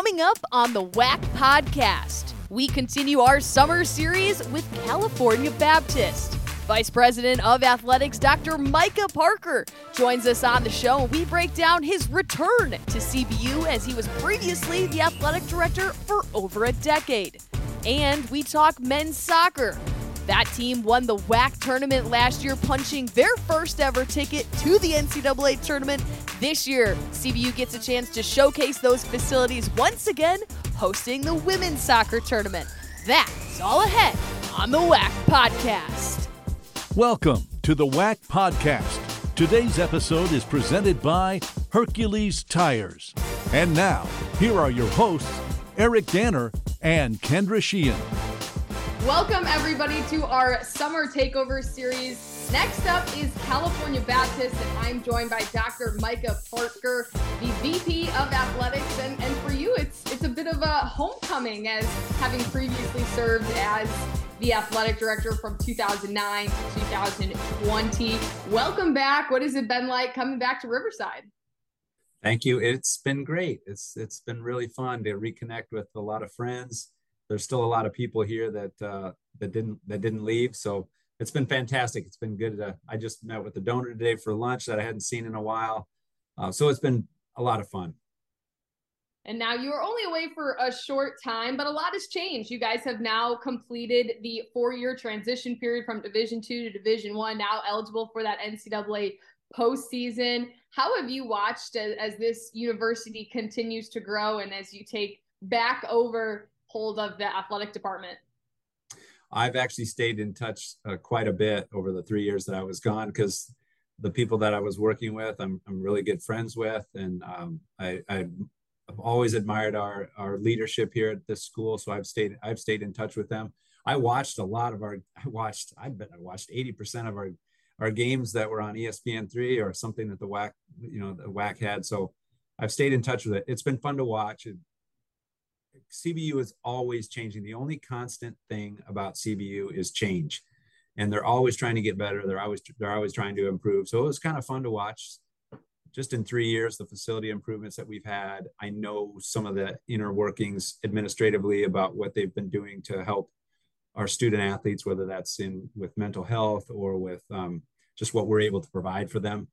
Coming up on the WAC podcast, we continue our summer series with California Baptist. Vice President of Athletics, Dr. Micah Parker, joins us on the show and we break down his return to CBU as he was previously the athletic director for over a decade. And we talk men's soccer. That team won the WAC tournament last year, punching their first ever ticket to the NCAA tournament. This year, CBU gets a chance to showcase those facilities once again, hosting the women's soccer tournament. That's all ahead on the WAC podcast. Welcome to the WAC podcast. Today's episode is presented by Hercules Tires. And now, here are your hosts, Eric Danner and Kendra Sheehan. Welcome, everybody, to our summer takeover series. Next up is California Baptist, and I'm joined by Dr. Micah Parker, the VP of Athletics. And, and for you, it's it's a bit of a homecoming as having previously served as the athletic director from 2009 to 2020. Welcome back. What has it been like coming back to Riverside? Thank you. It's been great. It's it's been really fun to reconnect with a lot of friends there's still a lot of people here that uh, that didn't that didn't leave. So it's been fantastic. It's been good. To, I just met with the donor today for lunch that I hadn't seen in a while. Uh, so it's been a lot of fun. And now you are only away for a short time, but a lot has changed. You guys have now completed the four-year transition period from Division Two to Division One. Now eligible for that NCAA postseason. How have you watched as, as this university continues to grow and as you take back over hold of the athletic department? I've actually stayed in touch uh, quite a bit over the three years that I was gone because the people that I was working with, I'm, I'm really good friends with, and um, I, I've always admired our our leadership here at this school. So I've stayed I've stayed in touch with them. I watched a lot of our I watched I bet I watched 80% of our our games that were on ESPN three or something that the WAC you know the WAC had. So I've stayed in touch with it. It's been fun to watch. CBU is always changing. The only constant thing about CBU is change, and they're always trying to get better. They're always they're always trying to improve. So it was kind of fun to watch. Just in three years, the facility improvements that we've had. I know some of the inner workings administratively about what they've been doing to help our student athletes, whether that's in with mental health or with um, just what we're able to provide for them.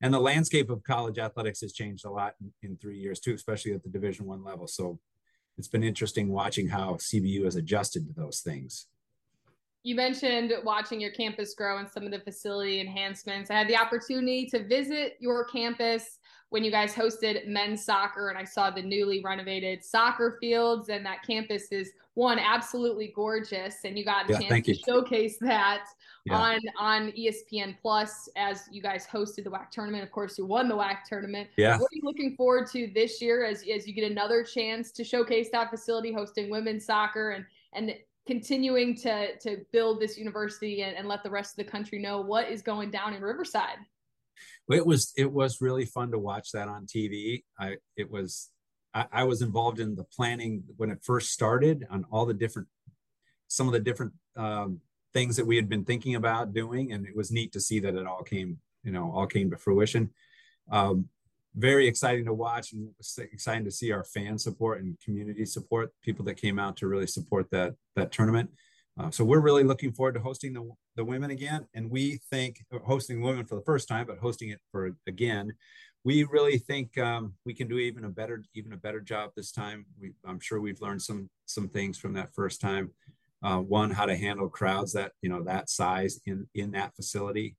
And the landscape of college athletics has changed a lot in, in three years too, especially at the Division One level. So it's been interesting watching how CBU has adjusted to those things. You mentioned watching your campus grow and some of the facility enhancements. I had the opportunity to visit your campus when you guys hosted men's soccer and I saw the newly renovated soccer fields and that campus is one absolutely gorgeous and you got a yeah, chance to you. showcase that yeah. on on ESPN Plus as you guys hosted the WAC tournament. Of course, you won the WAC tournament. Yeah. What are you looking forward to this year as as you get another chance to showcase that facility hosting women's soccer and and continuing to to build this university and, and let the rest of the country know what is going down in Riverside? it was it was really fun to watch that on TV. I it was I, I, was involved in the planning when it first started on all the different some of the different um, things that we had been thinking about doing, and it was neat to see that it all came you know all came to fruition. Um, very exciting to watch and exciting to see our fan support and community support people that came out to really support that that tournament uh, so we're really looking forward to hosting the, the women again. And we think uh, hosting women for the first time, but hosting it for again, we really think um, we can do even a better, even a better job this time. We, I'm sure we've learned some, some things from that first time. Uh, one, how to handle crowds that, you know, that size in, in that facility.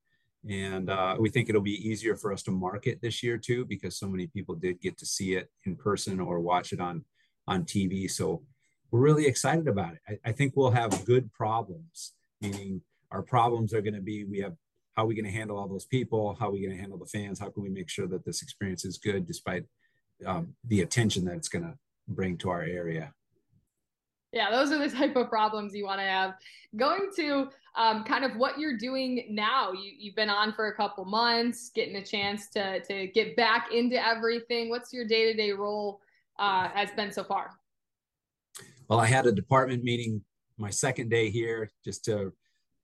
And uh, we think it'll be easier for us to market this year too, because so many people did get to see it in person or watch it on, on TV. So we're really excited about it. I, I think we'll have good problems, meaning our problems are going to be we have how are we going to handle all those people? How are we going to handle the fans? How can we make sure that this experience is good despite um, the attention that it's going to bring to our area? Yeah, those are the type of problems you want to have. Going to um, kind of what you're doing now. You, you've been on for a couple months, getting a chance to to get back into everything. What's your day to day role uh, has been so far? well, I had a department meeting my second day here just to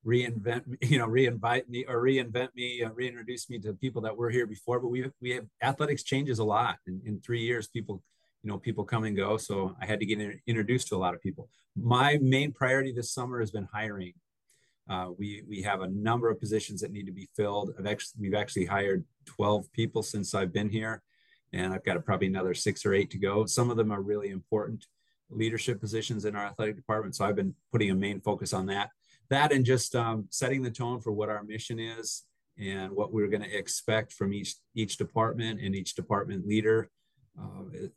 reinvent, you know, reinvite me or reinvent me, uh, reintroduce me to people that were here before. But we we have athletics changes a lot in, in three years. People you know people come and go so i had to get in, introduced to a lot of people. My main priority this summer has been hiring. Uh, we we have a number of positions that need to be filled. I've actually, we've actually hired 12 people since i've been here and i've got probably another six or eight to go. Some of them are really important leadership positions in our athletic department so i've been putting a main focus on that. That and just um, setting the tone for what our mission is and what we're going to expect from each each department and each department leader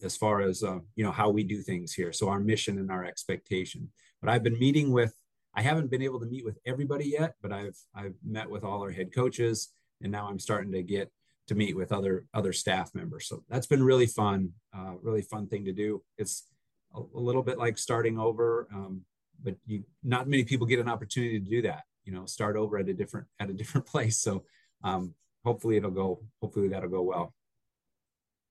as far as uh, you know how we do things here. So our mission and our expectation. But I've been meeting with. I haven't been able to meet with everybody yet, but I've I've met with all our head coaches, and now I'm starting to get to meet with other other staff members. So that's been really fun, uh, really fun thing to do. It's a, a little bit like starting over, um, but you not many people get an opportunity to do that. You know, start over at a different at a different place. So um, hopefully it'll go. Hopefully that'll go well.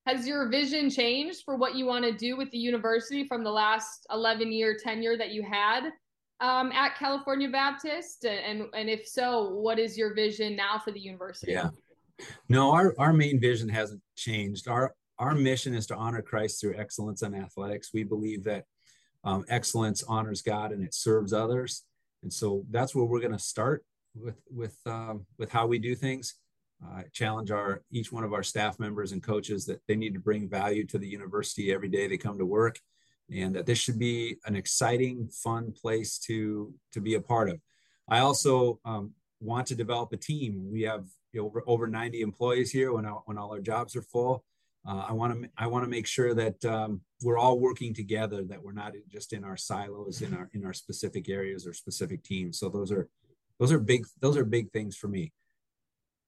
Has your vision changed for what you want to do with the university from the last 11 year tenure that you had um, at California Baptist? And, and if so, what is your vision now for the university? Yeah. No, our, our main vision hasn't changed. Our, our mission is to honor Christ through excellence in athletics. We believe that um, excellence honors God and it serves others. And so that's where we're going to start with, with, um, with how we do things uh, challenge our each one of our staff members and coaches that they need to bring value to the university every day they come to work and that this should be an exciting fun place to to be a part of. I also um, want to develop a team. We have over, over 90 employees here when, when all our jobs are full. Uh, i want to i want to make sure that um, we're all working together that we're not just in our silos in our in our specific areas or specific teams. So those are those are big those are big things for me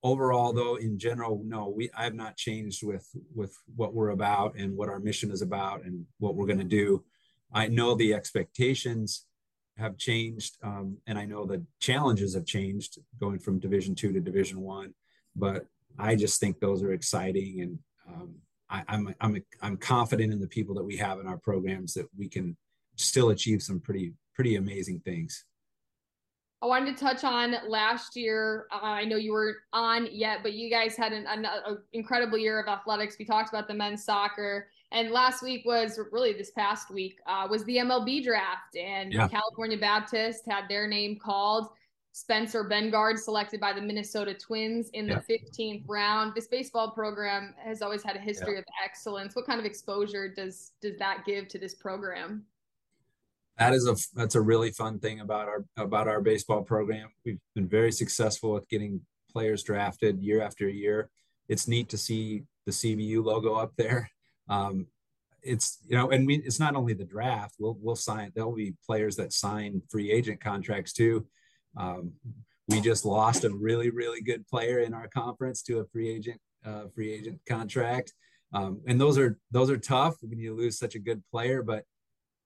overall though in general no we i have not changed with with what we're about and what our mission is about and what we're going to do. I know the expectations have changed um, and i know the challenges have changed going from division two to division one but i just think those are exciting and um, I, I'm, I'm i'm confident in the people that we have in our programs that we can still achieve some pretty pretty amazing things I wanted to touch on last year. Uh, I know you weren't on yet, but you guys had an, an, an, incredible year of athletics. We talked about the men's soccer, and last week was really this past week uh, was the MLB draft, and yeah. California Baptist had their name called. Spencer Bengard selected by the Minnesota Twins in the 15th round. This baseball program has always had a history yeah. of excellence. What kind of exposure does does that give to this program? That is a that's a really fun thing about our about our baseball program. We've been very successful with getting players drafted year after year. It's neat to see the CBU logo up there. Um, it's you know, and we, it's not only the draft. We'll we'll sign. There'll be players that sign free agent contracts too. Um, we just lost a really really good player in our conference to a free agent uh, free agent contract, um, and those are those are tough when you lose such a good player. But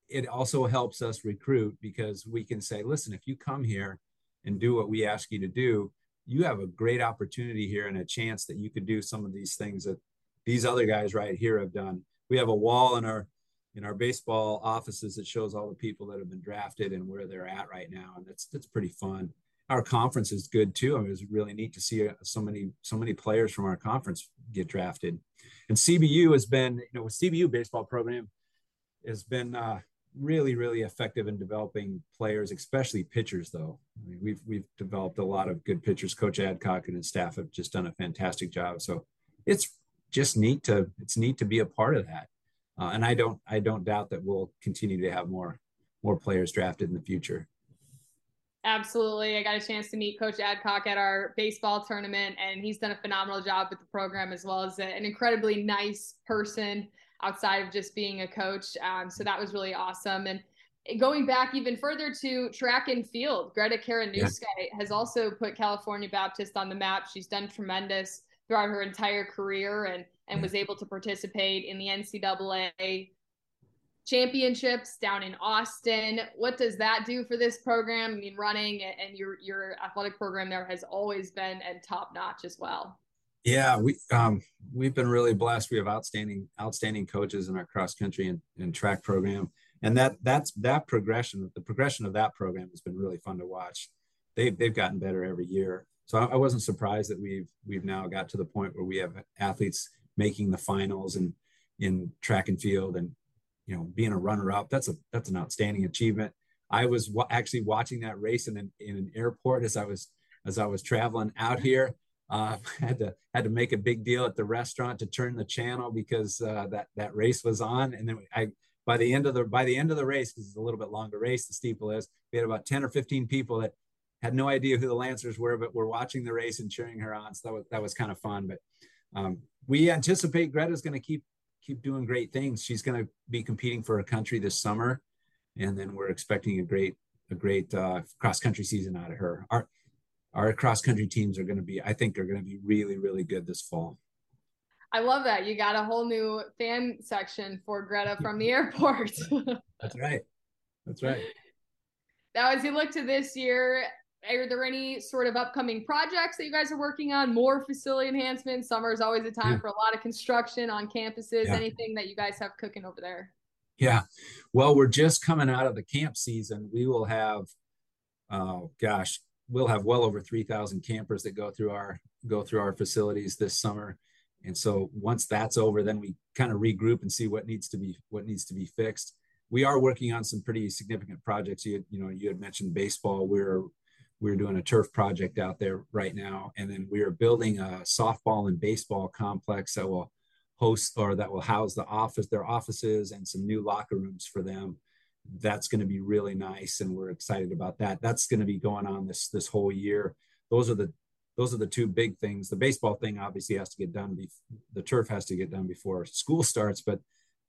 it also helps us recruit because we can say, listen, if you come here and do what we ask you to do, you have a great opportunity here and a chance that you could do some of these things that these other guys right here have done. We have a wall in our in our baseball offices that shows all the people that have been drafted and where they're at right now, and that's that's pretty fun. Our conference is good too. I mean, it was really neat to see uh, so many so many players from our conference get drafted. And CBU has been, you know, with CBU baseball program has been uh, really, really effective in developing players, especially pitchers. Though I mean, we've we've developed a lot of good pitchers. Coach Adcock and his staff have just done a fantastic job. So it's just neat to it's neat to be a part of that. Uh, and I don't I don't doubt that we'll continue to have more more players drafted in the future. Absolutely. I got a chance to meet Coach Adcock at our baseball tournament, and he's done a phenomenal job with the program as well as an incredibly nice person outside of just being a coach. Um, so that was really awesome. And going back even further to track and field, Greta Karanuska yeah. has also put California Baptist on the map. She's done tremendous throughout her entire career and and yeah. was able to participate in the NCAA championships down in Austin. What does that do for this program? I mean, running and your your athletic program there has always been and top notch as well. Yeah, we um, we've been really blessed. We have outstanding outstanding coaches in our cross country and, and track program, and that that's that progression. The progression of that program has been really fun to watch. They've they've gotten better every year. So I, I wasn't surprised that we've we've now got to the point where we have athletes making the finals and in track and field and you know being a runner up that's a that's an outstanding achievement i was w- actually watching that race in an, in an airport as i was as i was traveling out here uh, had to had to make a big deal at the restaurant to turn the channel because uh, that that race was on and then i by the end of the by the end of the race because it's a little bit longer race the steeple is we had about 10 or 15 people that had no idea who the lancers were but were watching the race and cheering her on so that was that was kind of fun but um, we anticipate greta's going to keep keep doing great things. She's going to be competing for her country this summer, and then we're expecting a great a great uh, cross country season out of her. Our our cross country teams are going to be, I think, are going to be really really good this fall. I love that you got a whole new fan section for Greta from the airport. That's right. That's right. Now, as you look to this year, are there any sort of upcoming projects that you guys are working on? More facility enhancements? Summer is always a time yeah. for a lot of construction on campuses. Yeah. Anything that you guys have cooking over there? Yeah. Well, we're just coming out of the camp season. We will have, oh gosh, we'll have well over 3,000 campers that go through our go through our facilities this summer. And so once that's over, then we kind of regroup and see what needs to be what needs to be fixed. We are working on some pretty significant projects. You, you know, you had mentioned baseball. We're we're doing a turf project out there right now and then we are building a softball and baseball complex that will host or that will house the office their offices and some new locker rooms for them that's going to be really nice and we're excited about that. That's going to be going on this this whole year. Those are the those are the two big things. The baseball thing obviously has to get done be, the turf has to get done before school starts but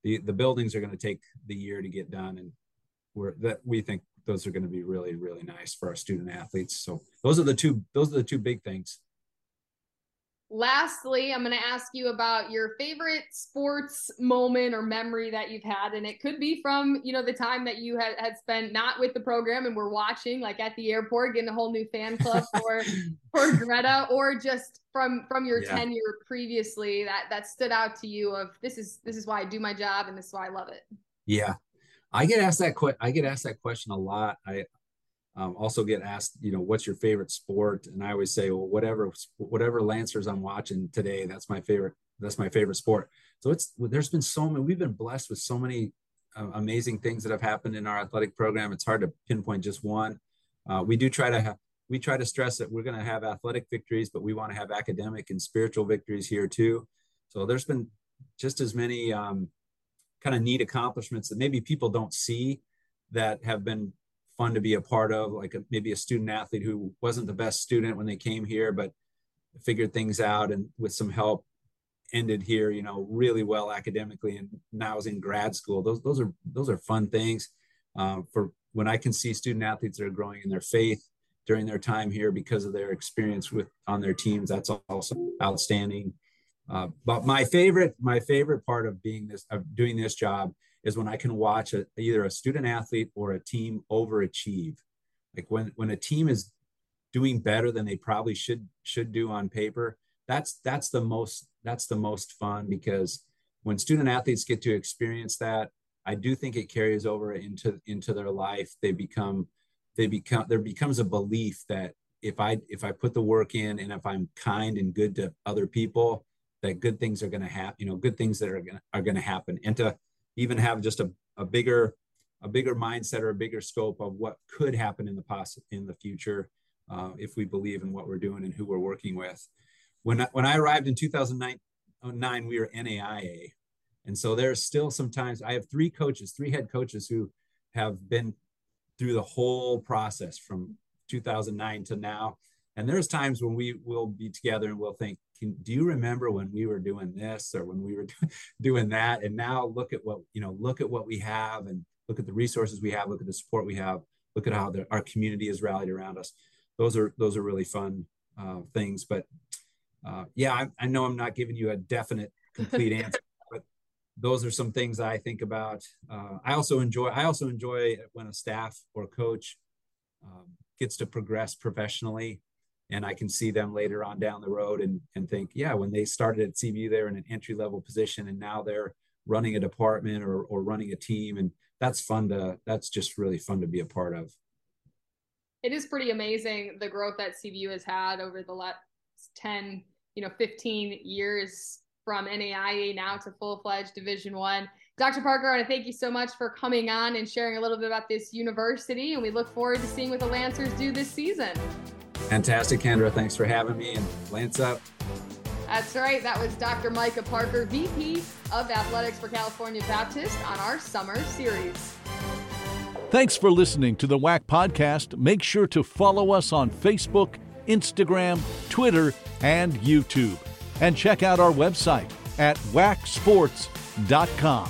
the the buildings are going to take the year to get done and we're that we think those are going to be really really nice for our student athletes. So those are the two those are the two big things lastly i'm going to ask you about your favorite sports moment or memory that you've had and it could be from you know the time that you had, had spent not with the program and were watching like at the airport getting a whole new fan club for for greta or just from from your yeah. tenure previously that that stood out to you of this is this is why i do my job and this is why i love it yeah I get asked that que- I get asked that question a lot. I um, also get asked, you know, what's your favorite sport? And I always say, well, whatever, whatever Lancers I'm watching today, that's my favorite. That's my favorite sport. So it's there's been so many. We've been blessed with so many uh, amazing things that have happened in our athletic program. It's hard to pinpoint just one. Uh, we do try to we try to stress that we're going to have athletic victories, but we want to have academic and spiritual victories here too. So there's been just as many um, kind of neat accomplishments that maybe people don't see that have been fun to be a part of like a, maybe a student athlete who wasn't the best student when they came here but figured things out and with some help ended here you know really well academically and now is in grad school. Those those are those are fun things um, for when i can see student athletes that are growing in their faith during their time here because of their experience with on their teams that's also outstanding. Uh, but my favorite, my favorite part of being this, of doing this job is when I can watch a, either a student athlete or a team overachieve. Like when, when a team is doing better than they probably should, should do on paper, that's, that's the most, that's the most fun because when student athletes get to experience that, I do think it carries over into, into their life. They become, they become, there becomes a belief that if I, if I put the work in and if I'm kind and good to other people, that good things are going to happen you know good things that are going are going to happen and to even have just a, a bigger a bigger mindset or a bigger scope of what could happen in the past in the future uh, if we believe in what we're doing and who we're working with. When I, when I arrived in 2009 we were NAIA and so there's still sometimes I have three coaches three head coaches who have been through the whole process from 2009 to now. And there's times when we will be together and we'll think can, do you remember when we were doing this or when we were doing that? And now look at what you know look at what we have and look at the resources we have look at the support we have look at how the, our community has rallied around us. Those are those are really fun uh, things but uh, yeah I, I, know i'm not giving you a definite complete answer but those are some things i think about. Uh, i also enjoy i also enjoy when a staff or coach um, gets to progress professionally and I can see them later on down the road and and think, yeah, when they started at CBU, they're in an entry level position, and now they're running a department or or running a team, and that's fun to that's just really fun to be a part of. It is pretty amazing the growth that CBU has had over the last ten, you know, fifteen years from NAIA now to full-fledged Division One. Dr. Parker, I want to thank you so much for coming on and sharing a little bit about this university, and we look forward to seeing what the Lancers do this season. Fantastic, Kendra. Thanks for having me, and Lance up. That's right. That was Dr. Micah Parker, VP of Athletics for California Baptist on our summer series. Thanks for listening to the WAC podcast. Make sure to follow us on Facebook, Instagram, Twitter, and YouTube. And check out our website at wacsports.com.